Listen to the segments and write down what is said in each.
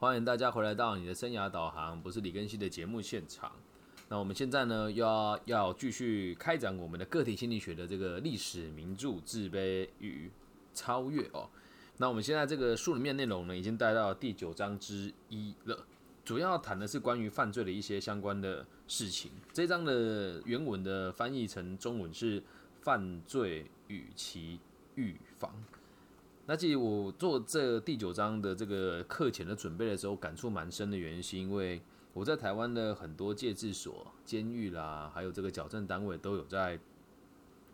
欢迎大家回来到你的生涯导航，不是李根熙的节目现场。那我们现在呢，要要继续开展我们的个体心理学的这个历史名著《自卑与超越》哦。那我们现在这个书里面内容呢，已经带到第九章之一了，主要谈的是关于犯罪的一些相关的事情。这章的原文的翻译成中文是“犯罪与其预防”。那其实我做这第九章的这个课前的准备的时候，感触蛮深的原因，是因为我在台湾的很多戒治所、监狱啦，还有这个矫正单位都有在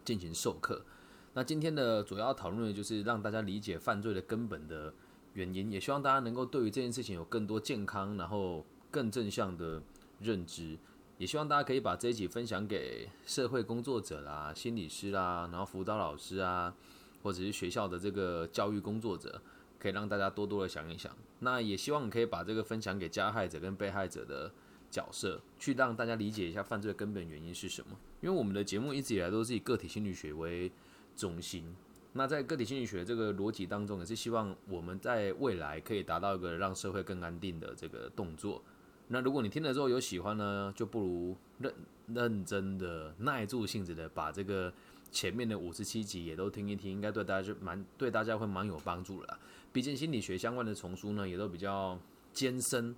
进行授课。那今天的主要讨论的就是让大家理解犯罪的根本的原因，也希望大家能够对于这件事情有更多健康，然后更正向的认知。也希望大家可以把这一集分享给社会工作者啦、心理师啦，然后辅导老师啊。或者是学校的这个教育工作者，可以让大家多多的想一想。那也希望你可以把这个分享给加害者跟被害者的角色，去让大家理解一下犯罪的根本原因是什么。因为我们的节目一直以来都是以个体心理学为中心。那在个体心理学这个逻辑当中，也是希望我们在未来可以达到一个让社会更安定的这个动作。那如果你听了之后有喜欢呢，就不如认认真的耐住性子的把这个。前面的五十七集也都听一听，应该对大家就蛮对大家会蛮有帮助了。毕竟心理学相关的丛书呢，也都比较艰深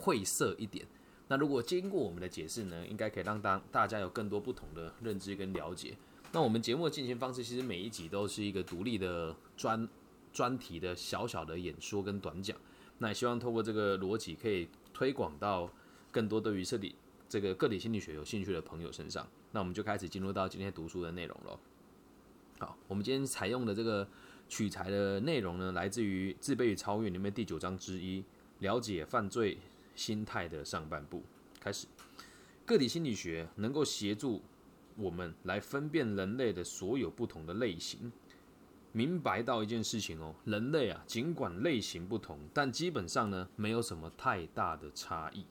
晦涩一点。那如果经过我们的解释呢，应该可以让大大家有更多不同的认知跟了解。那我们节目的进行方式，其实每一集都是一个独立的专专题的小小的演说跟短讲。那也希望透过这个逻辑，可以推广到更多对于设立这个个体心理学有兴趣的朋友身上。那我们就开始进入到今天读书的内容喽。好，我们今天采用的这个取材的内容呢，来自于《自卑与超越》里面第九章之一，了解犯罪心态的上半部。开始，个体心理学能够协助我们来分辨人类的所有不同的类型，明白到一件事情哦，人类啊，尽管类型不同，但基本上呢，没有什么太大的差异。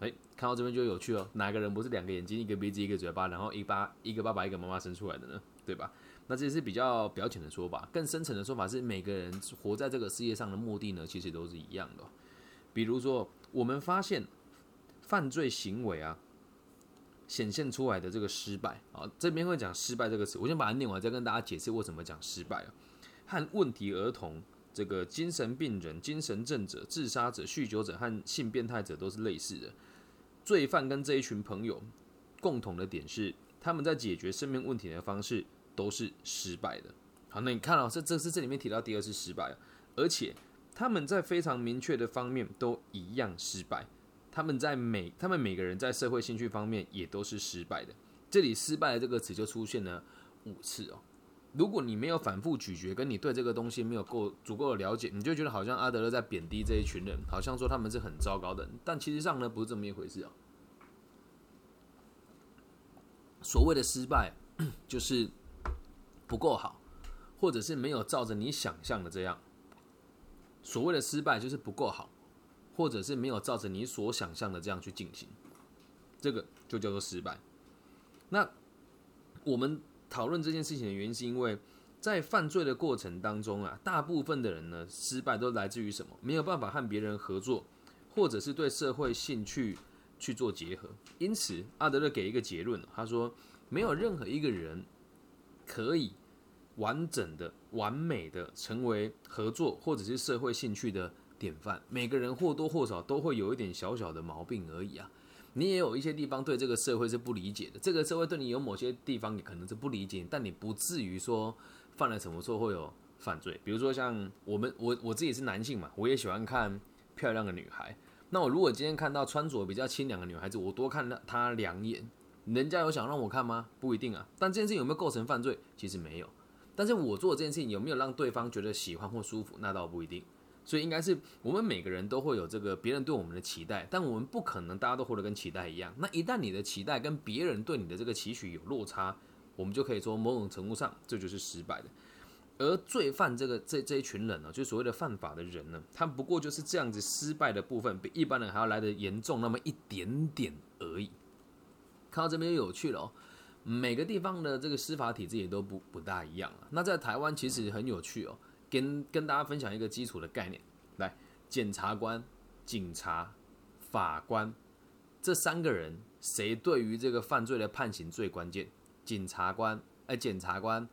哎，看到这边就有趣哦。哪个人不是两个眼睛、一个鼻子、一个嘴巴，然后一爸一个爸爸、一个妈妈生出来的呢？对吧？那这是比较表浅的说法，更深层的说法是，每个人活在这个世界上的目的呢，其实都是一样的。比如说，我们发现犯罪行为啊，显现出来的这个失败啊，这边会讲失败这个词，我先把它念完，再跟大家解释为什么讲失败啊。和问题儿童、这个精神病人、精神症者、自杀者、酗酒者和性变态者都是类似的。罪犯跟这一群朋友共同的点是，他们在解决生命问题的方式都是失败的。好，那你看到这这是这里面提到第二次失败，而且他们在非常明确的方面都一样失败。他们在每他们每个人在社会兴趣方面也都是失败的。这里“失败”的这个词就出现了五次哦。如果你没有反复咀嚼，跟你对这个东西没有够足够的了解，你就觉得好像阿德勒在贬低这一群人，好像说他们是很糟糕的。但其实上呢，不是这么一回事哦。所谓的失败，就是不够好，或者是没有照着你想象的这样。所谓的失败就是不够好，或者是没有照着你所想象的这样去进行，这个就叫做失败。那我们。讨论这件事情的原因，是因为在犯罪的过程当中啊，大部分的人呢，失败都来自于什么？没有办法和别人合作，或者是对社会兴趣去做结合。因此，阿德勒给一个结论，他说，没有任何一个人可以完整的、完美的成为合作或者是社会兴趣的典范。每个人或多或少都会有一点小小的毛病而已啊。你也有一些地方对这个社会是不理解的，这个社会对你有某些地方你可能是不理解，但你不至于说犯了什么错会有犯罪。比如说像我们，我我自己是男性嘛，我也喜欢看漂亮的女孩。那我如果今天看到穿着比较清凉的女孩子，我多看了她两眼，人家有想让我看吗？不一定啊。但这件事情有没有构成犯罪？其实没有。但是我做这件事情有没有让对方觉得喜欢或舒服？那倒不一定。所以应该是我们每个人都会有这个别人对我们的期待，但我们不可能大家都活得跟期待一样。那一旦你的期待跟别人对你的这个期许有落差，我们就可以说某种程度上这就是失败的。而罪犯这个这这一群人呢，就所谓的犯法的人呢，他不过就是这样子失败的部分比一般人还要来的严重那么一点点而已。看到这边就有趣了哦，每个地方的这个司法体制也都不不大一样了。那在台湾其实很有趣哦。跟跟大家分享一个基础的概念，来，检察官、警察、法官这三个人，谁对于这个犯罪的判刑最关键？检察官、哎，检察官、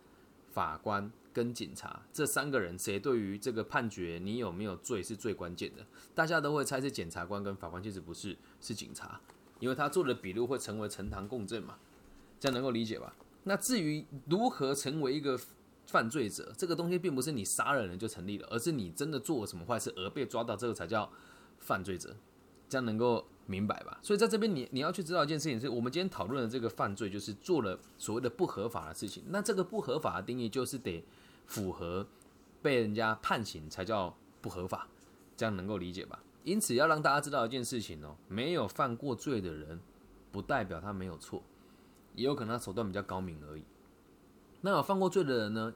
法官跟警察这三个人，谁对于这个判决你有没有罪是最关键的？大家都会猜是检察官跟法官，其实不是，是警察，因为他做的笔录会成为呈堂共证嘛，这样能够理解吧？那至于如何成为一个犯罪者，这个东西并不是你杀了人就成立了，而是你真的做了什么坏事而被抓到，这个才叫犯罪者。这样能够明白吧？所以在这边，你你要去知道一件事情，是我们今天讨论的这个犯罪，就是做了所谓的不合法的事情。那这个不合法的定义，就是得符合被人家判刑才叫不合法。这样能够理解吧？因此要让大家知道一件事情哦，没有犯过罪的人，不代表他没有错。也有可能他手段比较高明而已。那有犯过罪的人呢？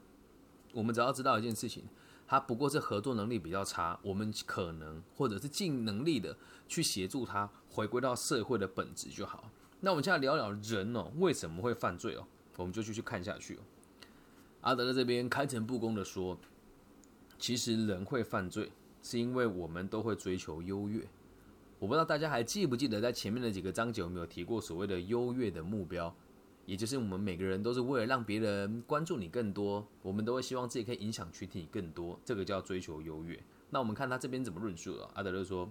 我们只要知道一件事情，他不过是合作能力比较差，我们可能或者是尽能力的去协助他回归到社会的本质就好。那我们现在聊聊人哦，为什么会犯罪哦？我们就继续看下去哦。阿德勒这边开诚布公的说，其实人会犯罪，是因为我们都会追求优越。我不知道大家还记不记得，在前面的几个章节有没有提过所谓的优越的目标？也就是我们每个人都是为了让别人关注你更多，我们都会希望自己可以影响群体更多，这个叫追求优越。那我们看他这边怎么论述了。阿德勒说，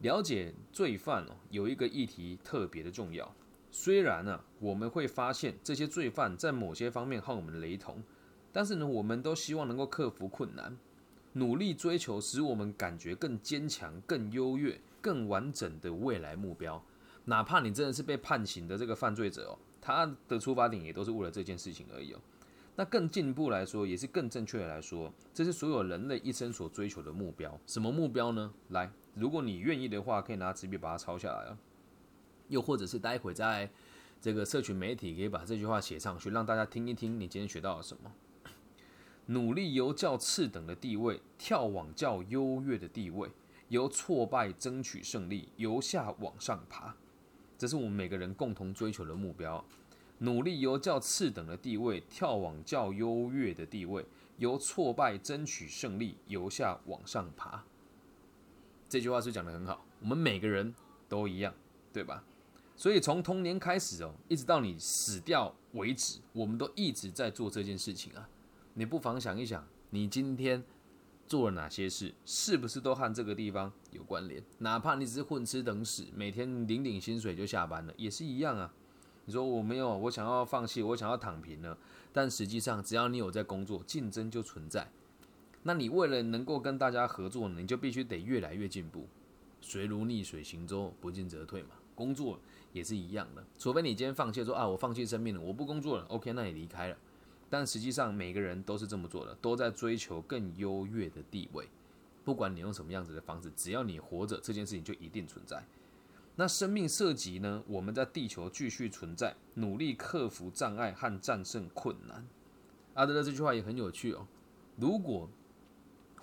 了解罪犯哦，有一个议题特别的重要。虽然呢，我们会发现这些罪犯在某些方面和我们雷同，但是呢，我们都希望能够克服困难，努力追求使我们感觉更坚强、更优越、更完整的未来目标。哪怕你真的是被判刑的这个犯罪者哦。他的出发点也都是为了这件事情而已哦。那更进一步来说，也是更正确的来说，这是所有人类一生所追求的目标。什么目标呢？来，如果你愿意的话，可以拿纸笔把它抄下来哦。又或者是待会在这个社群媒体可以把这句话写上去，让大家听一听你今天学到了什么。努力由较次等的地位跳往较优越的地位，由挫败争取胜利，由下往上爬。这是我们每个人共同追求的目标：努力由较次等的地位跳往较优越的地位，由挫败争取胜利，由下往上爬。这句话是讲的很好，我们每个人都一样，对吧？所以从童年开始哦，一直到你死掉为止，我们都一直在做这件事情啊。你不妨想一想，你今天。做了哪些事，是不是都和这个地方有关联？哪怕你只是混吃等死，每天领领薪水就下班了，也是一样啊。你说我没有，我想要放弃，我想要躺平了。但实际上，只要你有在工作，竞争就存在。那你为了能够跟大家合作呢，你就必须得越来越进步。水如逆水行舟，不进则退嘛。工作也是一样的，除非你今天放弃，说啊，我放弃生命了，我不工作了，OK，那你离开了。但实际上，每个人都是这么做的，都在追求更优越的地位。不管你用什么样子的方式，只要你活着，这件事情就一定存在。那生命涉及呢？我们在地球继续存在，努力克服障碍和战胜困难。阿德勒这句话也很有趣哦。如果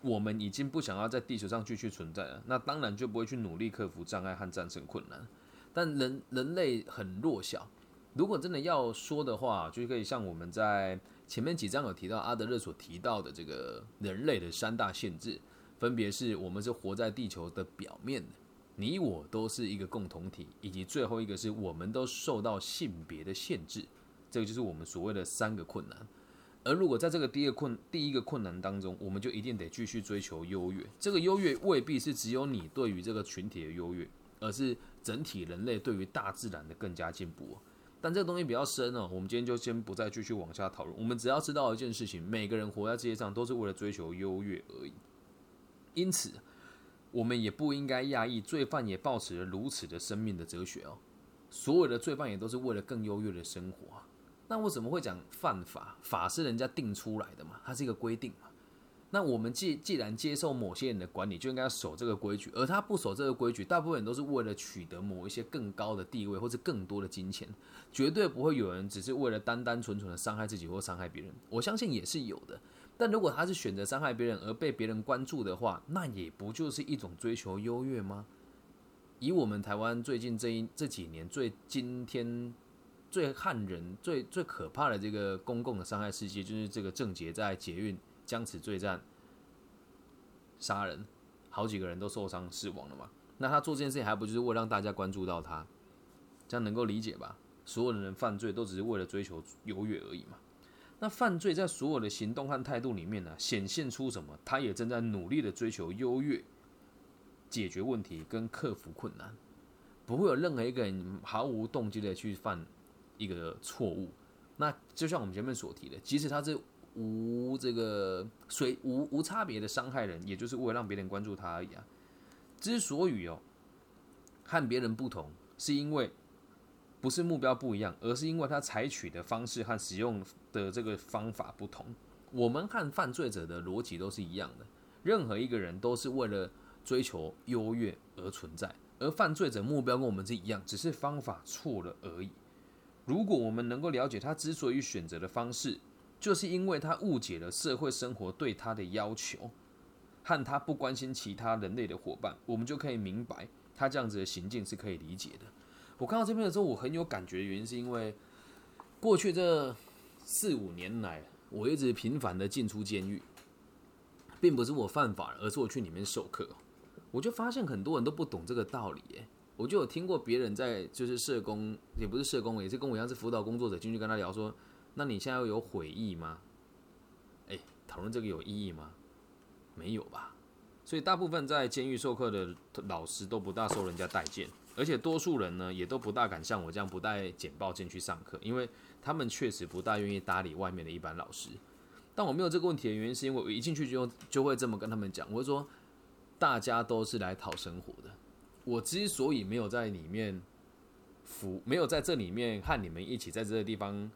我们已经不想要在地球上继续存在了，那当然就不会去努力克服障碍和战胜困难。但人人类很弱小，如果真的要说的话，就可以像我们在。前面几章有提到阿德勒所提到的这个人类的三大限制，分别是我们是活在地球的表面的，你我都是一个共同体，以及最后一个是我们都受到性别的限制，这个就是我们所谓的三个困难。而如果在这个第一个困第一个困难当中，我们就一定得继续追求优越，这个优越未必是只有你对于这个群体的优越，而是整体人类对于大自然的更加进步。但这个东西比较深哦，我们今天就先不再继续往下讨论。我们只要知道一件事情：每个人活在世界上都是为了追求优越而已。因此，我们也不应该讶异罪犯也抱持了如此的生命的哲学哦。所有的罪犯也都是为了更优越的生活。那我怎么会讲犯法？法是人家定出来的嘛，它是一个规定嘛。那我们既既然接受某些人的管理，就应该要守这个规矩，而他不守这个规矩，大部分人都是为了取得某一些更高的地位或者更多的金钱，绝对不会有人只是为了单单纯纯的伤害自己或伤害别人。我相信也是有的，但如果他是选择伤害别人而被别人关注的话，那也不就是一种追求优越吗？以我们台湾最近这一这几年最今天最撼人、最最可怕的这个公共的伤害事件，就是这个郑捷在捷运。僵持对战，杀人，好几个人都受伤死亡了嘛。那他做这件事情还不就是为了让大家关注到他，这样能够理解吧？所有的人犯罪都只是为了追求优越而已嘛。那犯罪在所有的行动和态度里面呢，显现出什么？他也正在努力的追求优越，解决问题跟克服困难，不会有任何一个人毫无动机的去犯一个错误。那就像我们前面所提的，即使他是无这个随无无差别的伤害人，也就是为了让别人关注他而已啊。之所以哦和别人不同，是因为。不是目标不一样，而是因为他采取的方式和使用的这个方法不同。我们和犯罪者的逻辑都是一样的，任何一个人都是为了追求优越而存在，而犯罪者目标跟我们是一样，只是方法错了而已。如果我们能够了解他之所以选择的方式，就是因为他误解了社会生活对他的要求，和他不关心其他人类的伙伴，我们就可以明白他这样子的行径是可以理解的。我看到这边的时候，我很有感觉原因是因为过去这四五年来，我一直频繁的进出监狱，并不是我犯法，而是我去里面授课。我就发现很多人都不懂这个道理。哎，我就有听过别人在就是社工，也不是社工，也是跟我一样是辅导工作者进去跟他聊说：“那你现在有悔意吗？”哎，讨论这个有意义吗？没有吧。所以大部分在监狱授课的老师都不大受人家待见。而且多数人呢，也都不大敢像我这样不带简报进去上课，因为他们确实不大愿意搭理外面的一般老师。但我没有这个问题的原因，是因为我一进去就就会这么跟他们讲，我说大家都是来讨生活的。我之所以没有在里面服，没有在这里面和你们一起在这个地方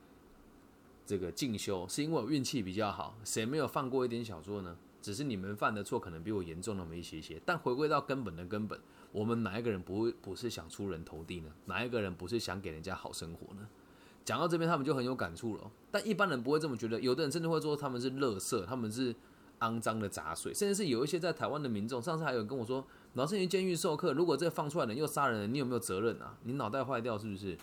这个进修，是因为我运气比较好。谁没有犯过一点小错呢？只是你们犯的错可能比我严重那么一些些。但回归到根本的根本。我们哪一个人不会不是想出人头地呢？哪一个人不是想给人家好生活呢？讲到这边，他们就很有感触了。但一般人不会这么觉得，有的人甚至会说他们是垃圾，他们是肮脏的杂碎，甚至是有一些在台湾的民众。上次还有跟我说，老师，你监狱授课，如果这放出来人又杀人，你有没有责任啊？你脑袋坏掉是不是？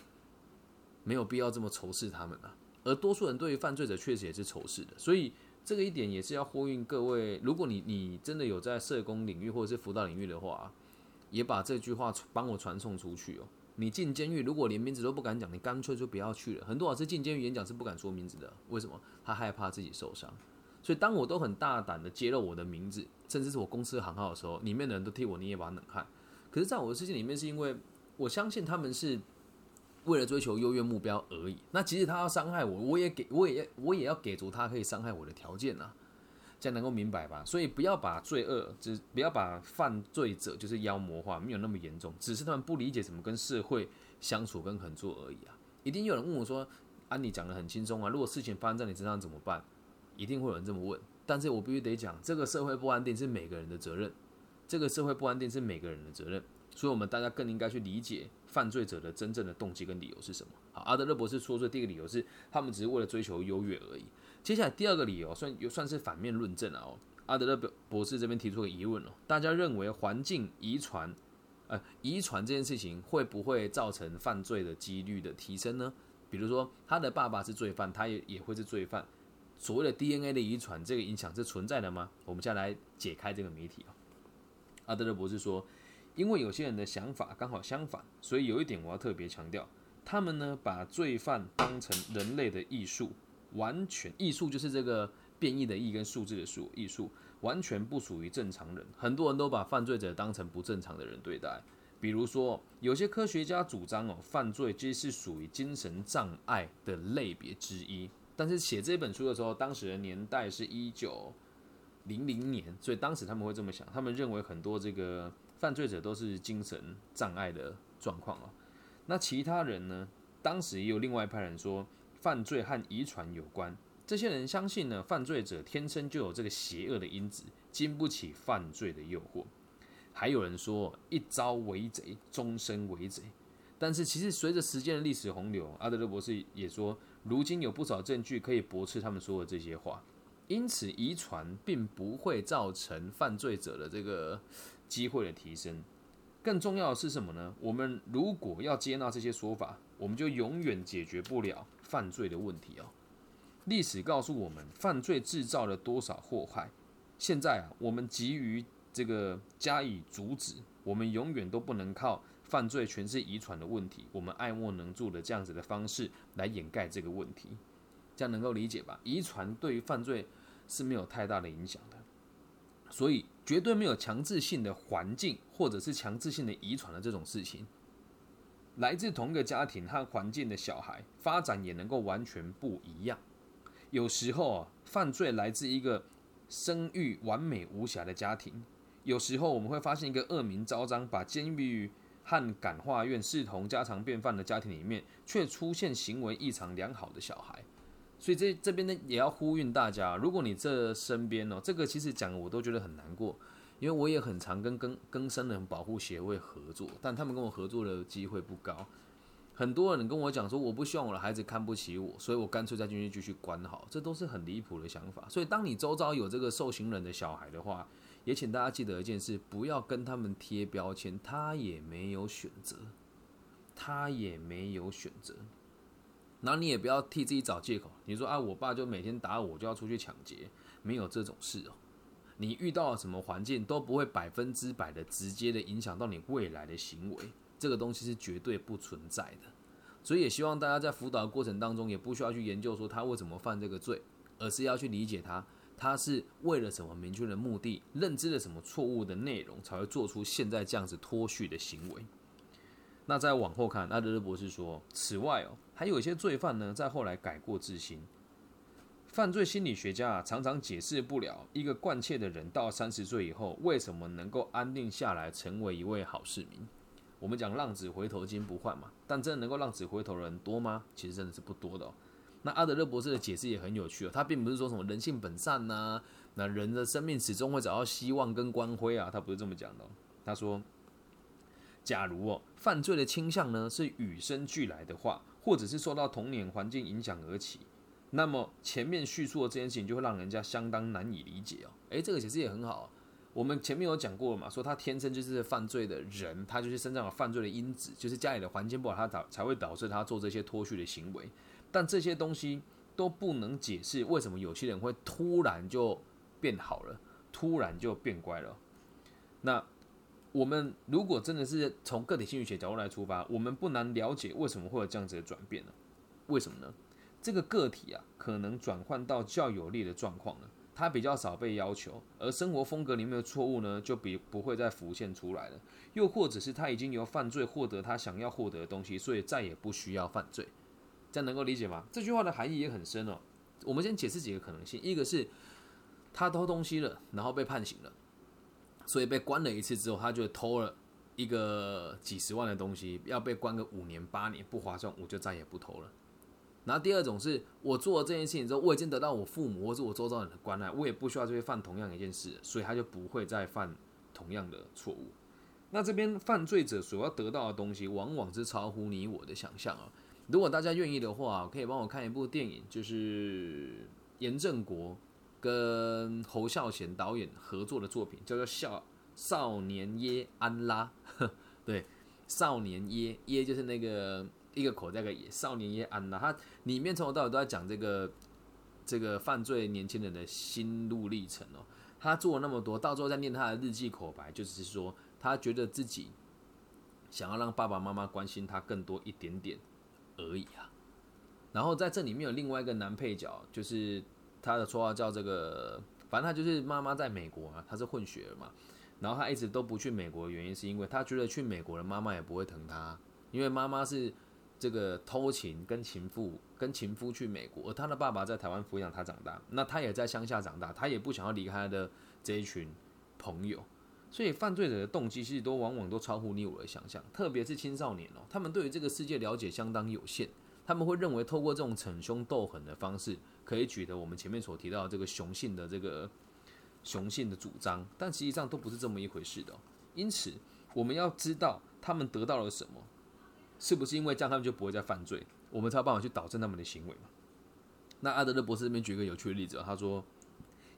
没有必要这么仇视他们啊。而多数人对于犯罪者确实也是仇视的，所以这个一点也是要呼应各位。如果你你真的有在社工领域或者是辅导领域的话。也把这句话帮我传送出去哦。你进监狱，如果连名字都不敢讲，你干脆就不要去了。很多老师进监狱演讲是不敢说名字的，为什么？他害怕自己受伤。所以当我都很大胆的揭露我的名字，甚至是我公司行号的时候，里面的人都替我捏一把冷汗。可是，在我的世界里面，是因为我相信他们是为了追求优越目标而已。那即使他要伤害我，我也给我也我也要给足他可以伤害我的条件呐。这样能够明白吧？所以不要把罪恶，只不要把犯罪者就是妖魔化，没有那么严重，只是他们不理解怎么跟社会相处跟合作而已啊！一定有人问我说：“啊，你讲的很轻松啊，如果事情发生在你身上怎么办？”一定会有人这么问。但是我必须得讲，这个社会不安定是每个人的责任，这个社会不安定是每个人的责任，所以我们大家更应该去理解犯罪者的真正的动机跟理由是什么。好，阿德勒博士说，这第一个理由是他们只是为了追求优越而已。接下来第二个理由算有算是反面论证了哦。阿德勒博士这边提出个疑问哦，大家认为环境遗传，呃，遗传这件事情会不会造成犯罪的几率的提升呢？比如说他的爸爸是罪犯，他也也会是罪犯。所谓的 DNA 的遗传这个影响是存在的吗？我们再来解开这个谜题哦。阿德勒博士说，因为有些人的想法刚好相反，所以有一点我要特别强调，他们呢把罪犯当成人类的艺术。完全艺术就是这个变异的异跟数字的数，艺术完全不属于正常人。很多人都把犯罪者当成不正常的人对待。比如说，有些科学家主张哦，犯罪皆是属于精神障碍的类别之一。但是写这本书的时候，当时的年代是一九零零年，所以当时他们会这么想，他们认为很多这个犯罪者都是精神障碍的状况啊。那其他人呢？当时也有另外一派人说。犯罪和遗传有关，这些人相信呢，犯罪者天生就有这个邪恶的因子，经不起犯罪的诱惑。还有人说，一朝为贼，终身为贼。但是其实随着时间的历史洪流，阿德勒博士也说，如今有不少证据可以驳斥他们说的这些话。因此，遗传并不会造成犯罪者的这个机会的提升。更重要的是什么呢？我们如果要接纳这些说法，我们就永远解决不了。犯罪的问题哦，历史告诉我们，犯罪制造了多少祸害。现在啊，我们急于这个加以阻止。我们永远都不能靠犯罪全是遗传的问题，我们爱莫能助的这样子的方式来掩盖这个问题，这样能够理解吧？遗传对于犯罪是没有太大的影响的，所以绝对没有强制性的环境或者是强制性的遗传的这种事情。来自同一个家庭和环境的小孩，发展也能够完全不一样。有时候啊，犯罪来自一个生育完美无瑕的家庭。有时候我们会发现一个恶名昭彰，把监狱和感化院视同家常便饭的家庭里面，却出现行为异常良好的小孩。所以这这边呢，也要呼吁大家，如果你这身边哦，这个其实讲我都觉得很难过，因为我也很常跟更更生人保护协会合作，但他们跟我合作的机会不高。很多人跟我讲说，我不希望我的孩子看不起我，所以我干脆再进去继续关好，这都是很离谱的想法。所以当你周遭有这个受刑人的小孩的话，也请大家记得一件事，不要跟他们贴标签，他也没有选择，他也没有选择。然后你也不要替自己找借口，你说啊，我爸就每天打我，就要出去抢劫，没有这种事哦。你遇到了什么环境，都不会百分之百的直接的影响到你未来的行为，这个东西是绝对不存在的。所以也希望大家在辅导的过程当中，也不需要去研究说他为什么犯这个罪，而是要去理解他。他是为了什么明确的目的，认知了什么错误的内容，才会做出现在这样子脱序的行为。那再往后看，阿德勒博士说，此外哦，还有一些罪犯呢，在后来改过自新。犯罪心理学家啊，常常解释不了一个惯窃的人到三十岁以后，为什么能够安定下来，成为一位好市民。我们讲浪子回头金不换嘛，但真的能够浪子回头的人多吗？其实真的是不多的哦。那阿德勒博士的解释也很有趣哦，他并不是说什么人性本善呐，那人的生命始终会找到希望跟光辉啊，他不是这么讲的。他说，假如哦犯罪的倾向呢是与生俱来的话，或者是受到童年环境影响而起，那么前面叙述的这件事情就会让人家相当难以理解哦。诶，这个解释也很好。我们前面有讲过了嘛，说他天生就是犯罪的人，他就是身上有犯罪的因子，就是家里的环境不好，他导才会导致他做这些脱序的行为。但这些东西都不能解释为什么有些人会突然就变好了，突然就变乖了。那我们如果真的是从个体心理学角度来出发，我们不难了解为什么会有这样子的转变呢？为什么呢？这个个体啊，可能转换到较有利的状况了，他比较少被要求，而生活风格里面的错误呢，就比不会再浮现出来了。又或者是他已经由犯罪获得他想要获得的东西，所以再也不需要犯罪。这样能够理解吗？这句话的含义也很深哦。我们先解释几个可能性：一个是他偷东西了，然后被判刑了，所以被关了一次之后，他就偷了一个几十万的东西，要被关个五年八年不划算，我就再也不偷了。然后第二种是我做了这件事情之后，我已经得到我父母或者我周遭人的关爱，我也不需要再犯同样一件事，所以他就不会再犯同样的错误。那这边犯罪者所要得到的东西，往往是超乎你我的想象啊。如果大家愿意的话，可以帮我看一部电影，就是严正国跟侯孝贤导演合作的作品，叫做《少少年耶安拉》。对，少年耶耶就是那个一个口袋个耶，少年耶安拉。它里面从头到尾都在讲这个这个犯罪年轻人的心路历程哦。他做了那么多，到最后在念他的日记口白，就是说他觉得自己想要让爸爸妈妈关心他更多一点点。而已啊，然后在这里面有另外一个男配角，就是他的绰号叫这个，反正他就是妈妈在美国啊，他是混血儿嘛，然后他一直都不去美国的原因是因为他觉得去美国的妈妈也不会疼他，因为妈妈是这个偷情跟情妇跟情夫去美国，而他的爸爸在台湾抚养他长大，那他也在乡下长大，他也不想要离开的这一群朋友。所以犯罪者的动机其实都往往都超乎你我的想象，特别是青少年哦，他们对于这个世界了解相当有限，他们会认为透过这种逞凶斗狠的方式，可以取得我们前面所提到的这个雄性的这个雄性的主张，但实际上都不是这么一回事的。因此，我们要知道他们得到了什么，是不是因为这样他们就不会再犯罪，我们才有办法去导正他们的行为嘛？那阿德勒博士这边举一个有趣的例子，他说，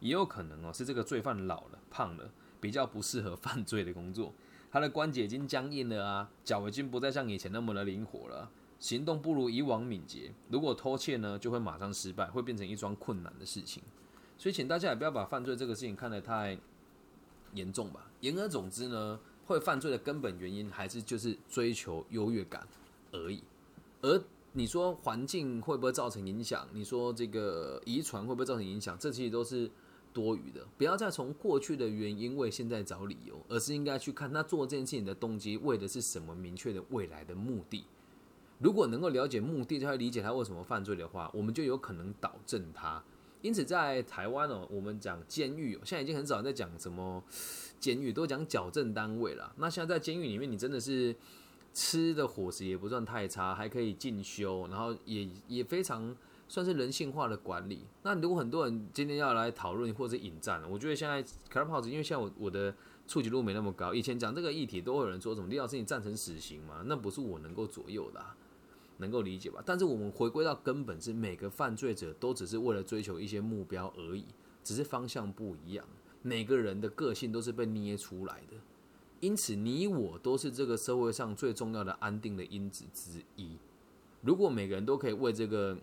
也有可能哦，是这个罪犯老了，胖了。比较不适合犯罪的工作，他的关节已经僵硬了啊，脚已经不再像以前那么的灵活了，行动不如以往敏捷。如果偷窃呢，就会马上失败，会变成一桩困难的事情。所以，请大家也不要把犯罪这个事情看得太严重吧。言而总之呢，会犯罪的根本原因还是就是追求优越感而已。而你说环境会不会造成影响？你说这个遗传会不会造成影响？这其实都是多余的。不要再从过去的原因为现在找理由，而是应该去看他做这件事情的动机，为的是什么明确的未来的目的。如果能够了解目的，就会理解他为什么犯罪的话，我们就有可能导正他。因此，在台湾哦，我们讲监狱，现在已经很少在讲什么监狱，都讲矫正单位了。那现在在监狱里面，你真的是吃的伙食也不算太差，还可以进修，然后也也非常算是人性化的管理。那如果很多人今天要来讨论或者引战，我觉得现在 Clubhouse，因为像我我的触及度没那么高，以前讲这个议题都会有人说什么李老师你赞成死刑吗？那不是我能够左右的。能够理解吧？但是我们回归到根本，是每个犯罪者都只是为了追求一些目标而已，只是方向不一样。每个人的个性都是被捏出来的，因此你我都是这个社会上最重要的安定的因子之一。如果每个人都可以为这个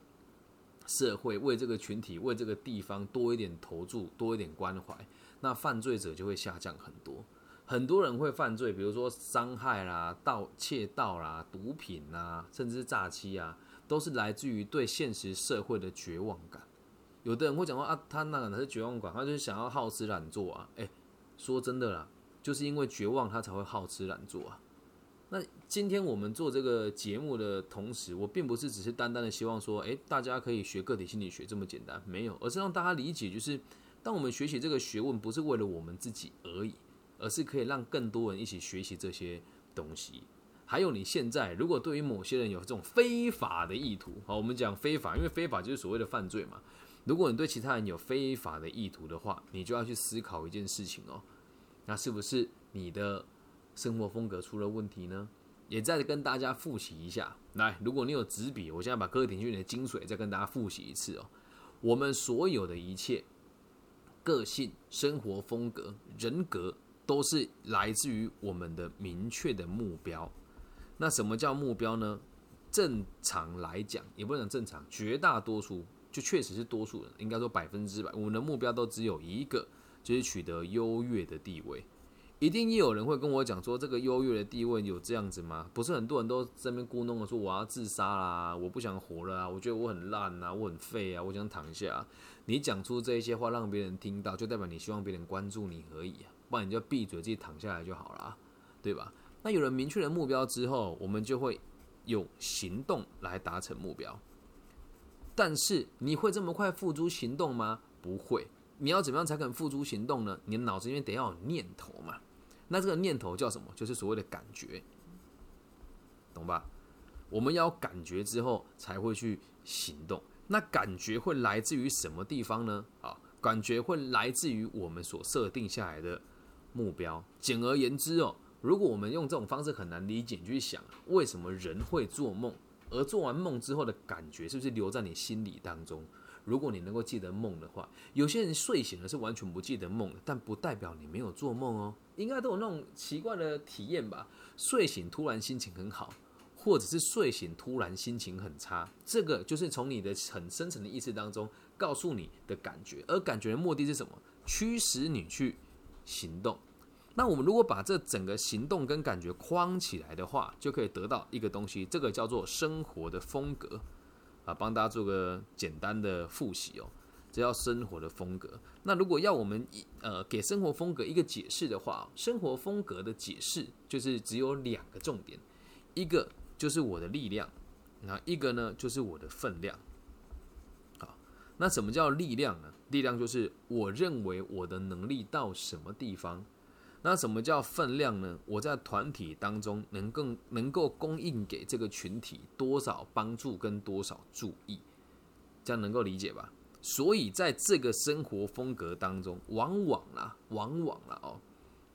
社会、为这个群体、为这个地方多一点投注、多一点关怀，那犯罪者就会下降很多。很多人会犯罪，比如说伤害啦、盗窃盗啦、毒品啊，甚至是诈欺啊，都是来自于对现实社会的绝望感。有的人会讲说啊，他那个是绝望感，他就是想要好吃懒做啊。诶，说真的啦，就是因为绝望，他才会好吃懒做啊。那今天我们做这个节目的同时，我并不是只是单单的希望说，诶，大家可以学个体心理学这么简单，没有，而是让大家理解，就是当我们学习这个学问，不是为了我们自己而已。而是可以让更多人一起学习这些东西。还有，你现在如果对于某些人有这种非法的意图，好，我们讲非法，因为非法就是所谓的犯罪嘛。如果你对其他人有非法的意图的话，你就要去思考一件事情哦，那是不是你的生活风格出了问题呢？也再跟大家复习一下。来，如果你有纸笔，我现在把歌廷训练的精髓再跟大家复习一次哦。我们所有的一切，个性、生活风格、人格。都是来自于我们的明确的目标。那什么叫目标呢？正常来讲，也不能正常，绝大多数就确实是多数人，应该说百分之百，我们的目标都只有一个，就是取得优越的地位。一定也有人会跟我讲说，这个优越的地位有这样子吗？不是很多人都这边咕哝的说我要自杀啦，我不想活了啊，我觉得我很烂啊，我很废啊，我想躺下。你讲出这些话让别人听到，就代表你希望别人关注你而已啊。不然你就闭嘴，自己躺下来就好了，对吧？那有了明确的目标之后，我们就会用行动来达成目标。但是你会这么快付诸行动吗？不会。你要怎么样才肯付诸行动呢？你的脑子里面得要有念头嘛。那这个念头叫什么？就是所谓的感觉，懂吧？我们要感觉之后才会去行动。那感觉会来自于什么地方呢？啊，感觉会来自于我们所设定下来的。目标，简而言之哦，如果我们用这种方式很难理解，你去想为什么人会做梦，而做完梦之后的感觉是不是留在你心里当中？如果你能够记得梦的话，有些人睡醒了是完全不记得梦的，但不代表你没有做梦哦，应该都有那种奇怪的体验吧？睡醒突然心情很好，或者是睡醒突然心情很差，这个就是从你的很深层的意识当中告诉你的感觉，而感觉的目的是什么？驱使你去。行动，那我们如果把这整个行动跟感觉框起来的话，就可以得到一个东西，这个叫做生活的风格啊。帮大家做个简单的复习哦，这叫生活的风格。那如果要我们呃给生活风格一个解释的话，生活风格的解释就是只有两个重点，一个就是我的力量，那一个呢就是我的分量。好，那什么叫力量呢？力量就是我认为我的能力到什么地方，那什么叫分量呢？我在团体当中能更能够供应给这个群体多少帮助跟多少注意，这样能够理解吧？所以在这个生活风格当中，往往啦，往往啦哦，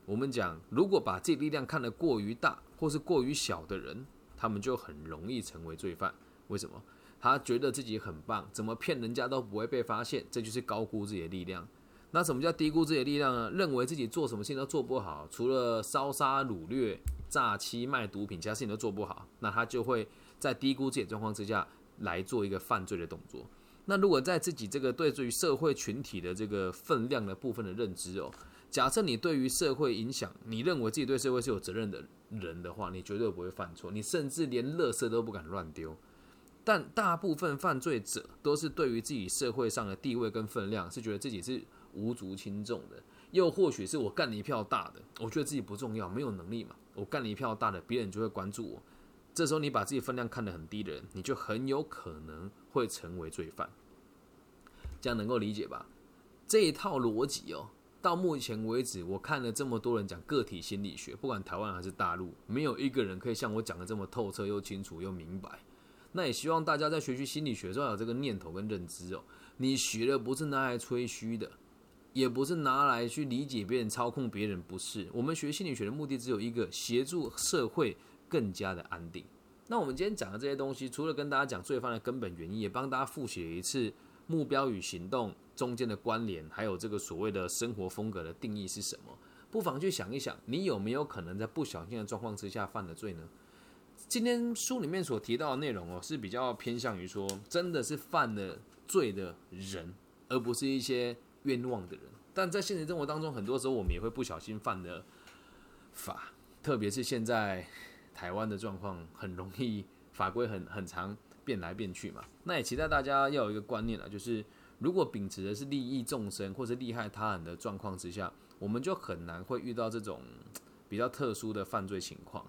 我们讲如果把这力量看得过于大或是过于小的人，他们就很容易成为罪犯。为什么？他觉得自己很棒，怎么骗人家都不会被发现，这就是高估自己的力量。那什么叫低估自己的力量呢？认为自己做什么事情都做不好，除了烧杀掳掠、诈欺、卖毒品，其他事情都做不好，那他就会在低估自己的状况之下来做一个犯罪的动作。那如果在自己这个对于社会群体的这个分量的部分的认知哦，假设你对于社会影响，你认为自己对社会是有责任的人的话，你绝对不会犯错，你甚至连垃圾都不敢乱丢。但大部分犯罪者都是对于自己社会上的地位跟分量，是觉得自己是无足轻重的。又或许是我干了一票大的，我觉得自己不重要，没有能力嘛。我干了一票大的，别人就会关注我。这时候你把自己分量看得很低的人，你就很有可能会成为罪犯。这样能够理解吧？这一套逻辑哦，到目前为止，我看了这么多人讲个体心理学，不管台湾还是大陆，没有一个人可以像我讲的这么透彻、又清楚、又明白。那也希望大家在学习心理学的时候有这个念头跟认知哦。你学的不是拿来吹嘘的，也不是拿来去理解别人、操控别人，不是。我们学心理学的目的只有一个：协助社会更加的安定。那我们今天讲的这些东西，除了跟大家讲罪犯的根本原因，也帮大家复习了一次目标与行动中间的关联，还有这个所谓的生活风格的定义是什么。不妨去想一想，你有没有可能在不小心的状况之下犯了罪呢？今天书里面所提到的内容哦，是比较偏向于说，真的是犯了罪的人，而不是一些冤枉的人。但在现实生活当中，很多时候我们也会不小心犯了法，特别是现在台湾的状况，很容易法规很很长变来变去嘛。那也期待大家要有一个观念啊，就是如果秉持的是利益众生或是利害他人的状况之下，我们就很难会遇到这种比较特殊的犯罪情况。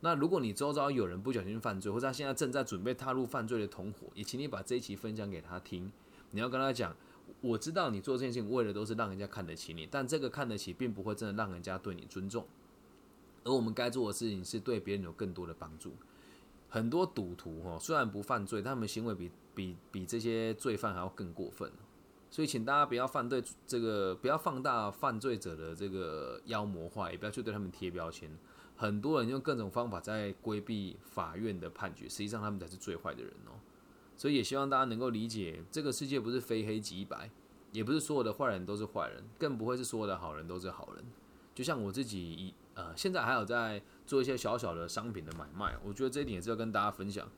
那如果你周遭有人不小心犯罪，或者他现在正在准备踏入犯罪的同伙，也请你把这一期分享给他听。你要跟他讲，我知道你做这件事情为了都是让人家看得起你，但这个看得起并不会真的让人家对你尊重。而我们该做的事情是对别人有更多的帮助。很多赌徒哈，虽然不犯罪，他们行为比比比这些罪犯还要更过分。所以，请大家不要犯对这个，不要放大犯罪者的这个妖魔化，也不要去对他们贴标签。很多人用各种方法在规避法院的判决，实际上他们才是最坏的人哦。所以也希望大家能够理解，这个世界不是非黑即白，也不是所有的坏人都是坏人，更不会是所有的好人都是好人。就像我自己，呃，现在还有在做一些小小的商品的买卖，我觉得这一点也是要跟大家分享。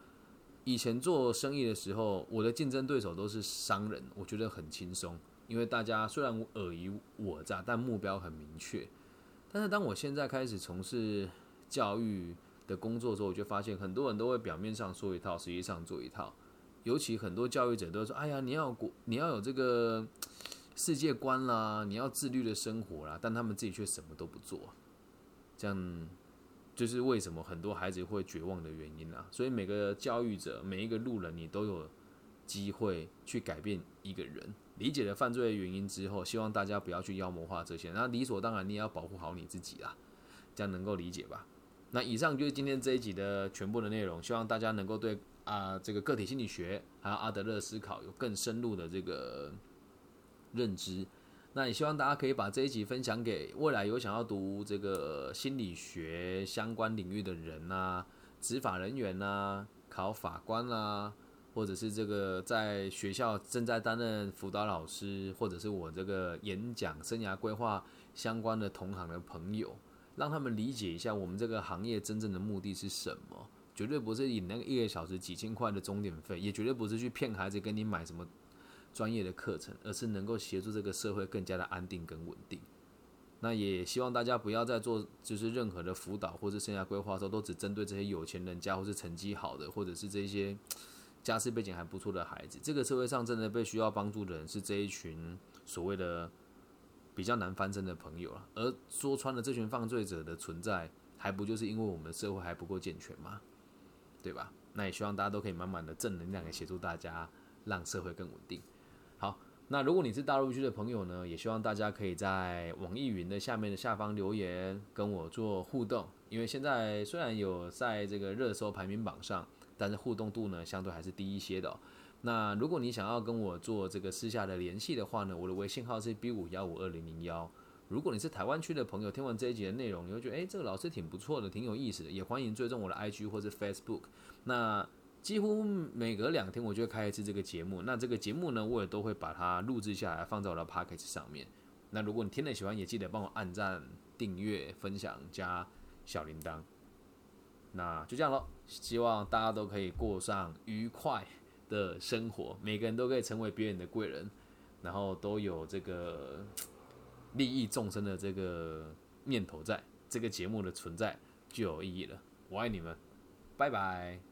以前做生意的时候，我的竞争对手都是商人，我觉得很轻松，因为大家虽然尔虞我诈，但目标很明确。但是当我现在开始从事教育的工作之后，我就发现很多人都会表面上说一套，实际上做一套。尤其很多教育者都说：“哎呀，你要国，你要有这个世界观啦，你要自律的生活啦。”但他们自己却什么都不做，这样就是为什么很多孩子会绝望的原因啦。所以每个教育者，每一个路人，你都有机会去改变一个人。理解了犯罪的原因之后，希望大家不要去妖魔化这些。那理所当然，你也要保护好你自己啦，这样能够理解吧？那以上就是今天这一集的全部的内容。希望大家能够对啊这个个体心理学还有阿德勒思考有更深入的这个认知。那也希望大家可以把这一集分享给未来有想要读这个心理学相关领域的人呐，执法人员呐，考法官啦。或者是这个在学校正在担任辅导老师，或者是我这个演讲生涯规划相关的同行的朋友，让他们理解一下我们这个行业真正的目的是什么。绝对不是以那个一个小时几千块的钟点费，也绝对不是去骗孩子跟你买什么专业的课程，而是能够协助这个社会更加的安定跟稳定。那也希望大家不要再做就是任何的辅导或者生涯规划的时候，都只针对这些有钱人家或是成绩好的，或者是这些。家世背景还不错的孩子，这个社会上真的被需要帮助的人是这一群所谓的比较难翻身的朋友了。而说穿了，这群犯罪者的存在，还不就是因为我们的社会还不够健全吗？对吧？那也希望大家都可以满满的正能量，来协助大家让社会更稳定。好，那如果你是大陆区的朋友呢，也希望大家可以在网易云的下面的下方留言跟我做互动，因为现在虽然有在这个热搜排名榜上。但是互动度呢，相对还是低一些的。那如果你想要跟我做这个私下的联系的话呢，我的微信号是 B 五幺五二零零幺。如果你是台湾区的朋友，听完这一集的内容，你会觉得诶，这个老师挺不错的，挺有意思的，也欢迎追踪我的 IG 或者 Facebook。那几乎每隔两天我就会开一次这个节目。那这个节目呢，我也都会把它录制下来，放在我的 p o c k e 上面。那如果你听了喜欢，也记得帮我按赞、订阅、分享加小铃铛。那就这样喽，希望大家都可以过上愉快的生活，每个人都可以成为别人的贵人，然后都有这个利益众生的这个念头在，这个节目的存在就有意义了。我爱你们，拜拜。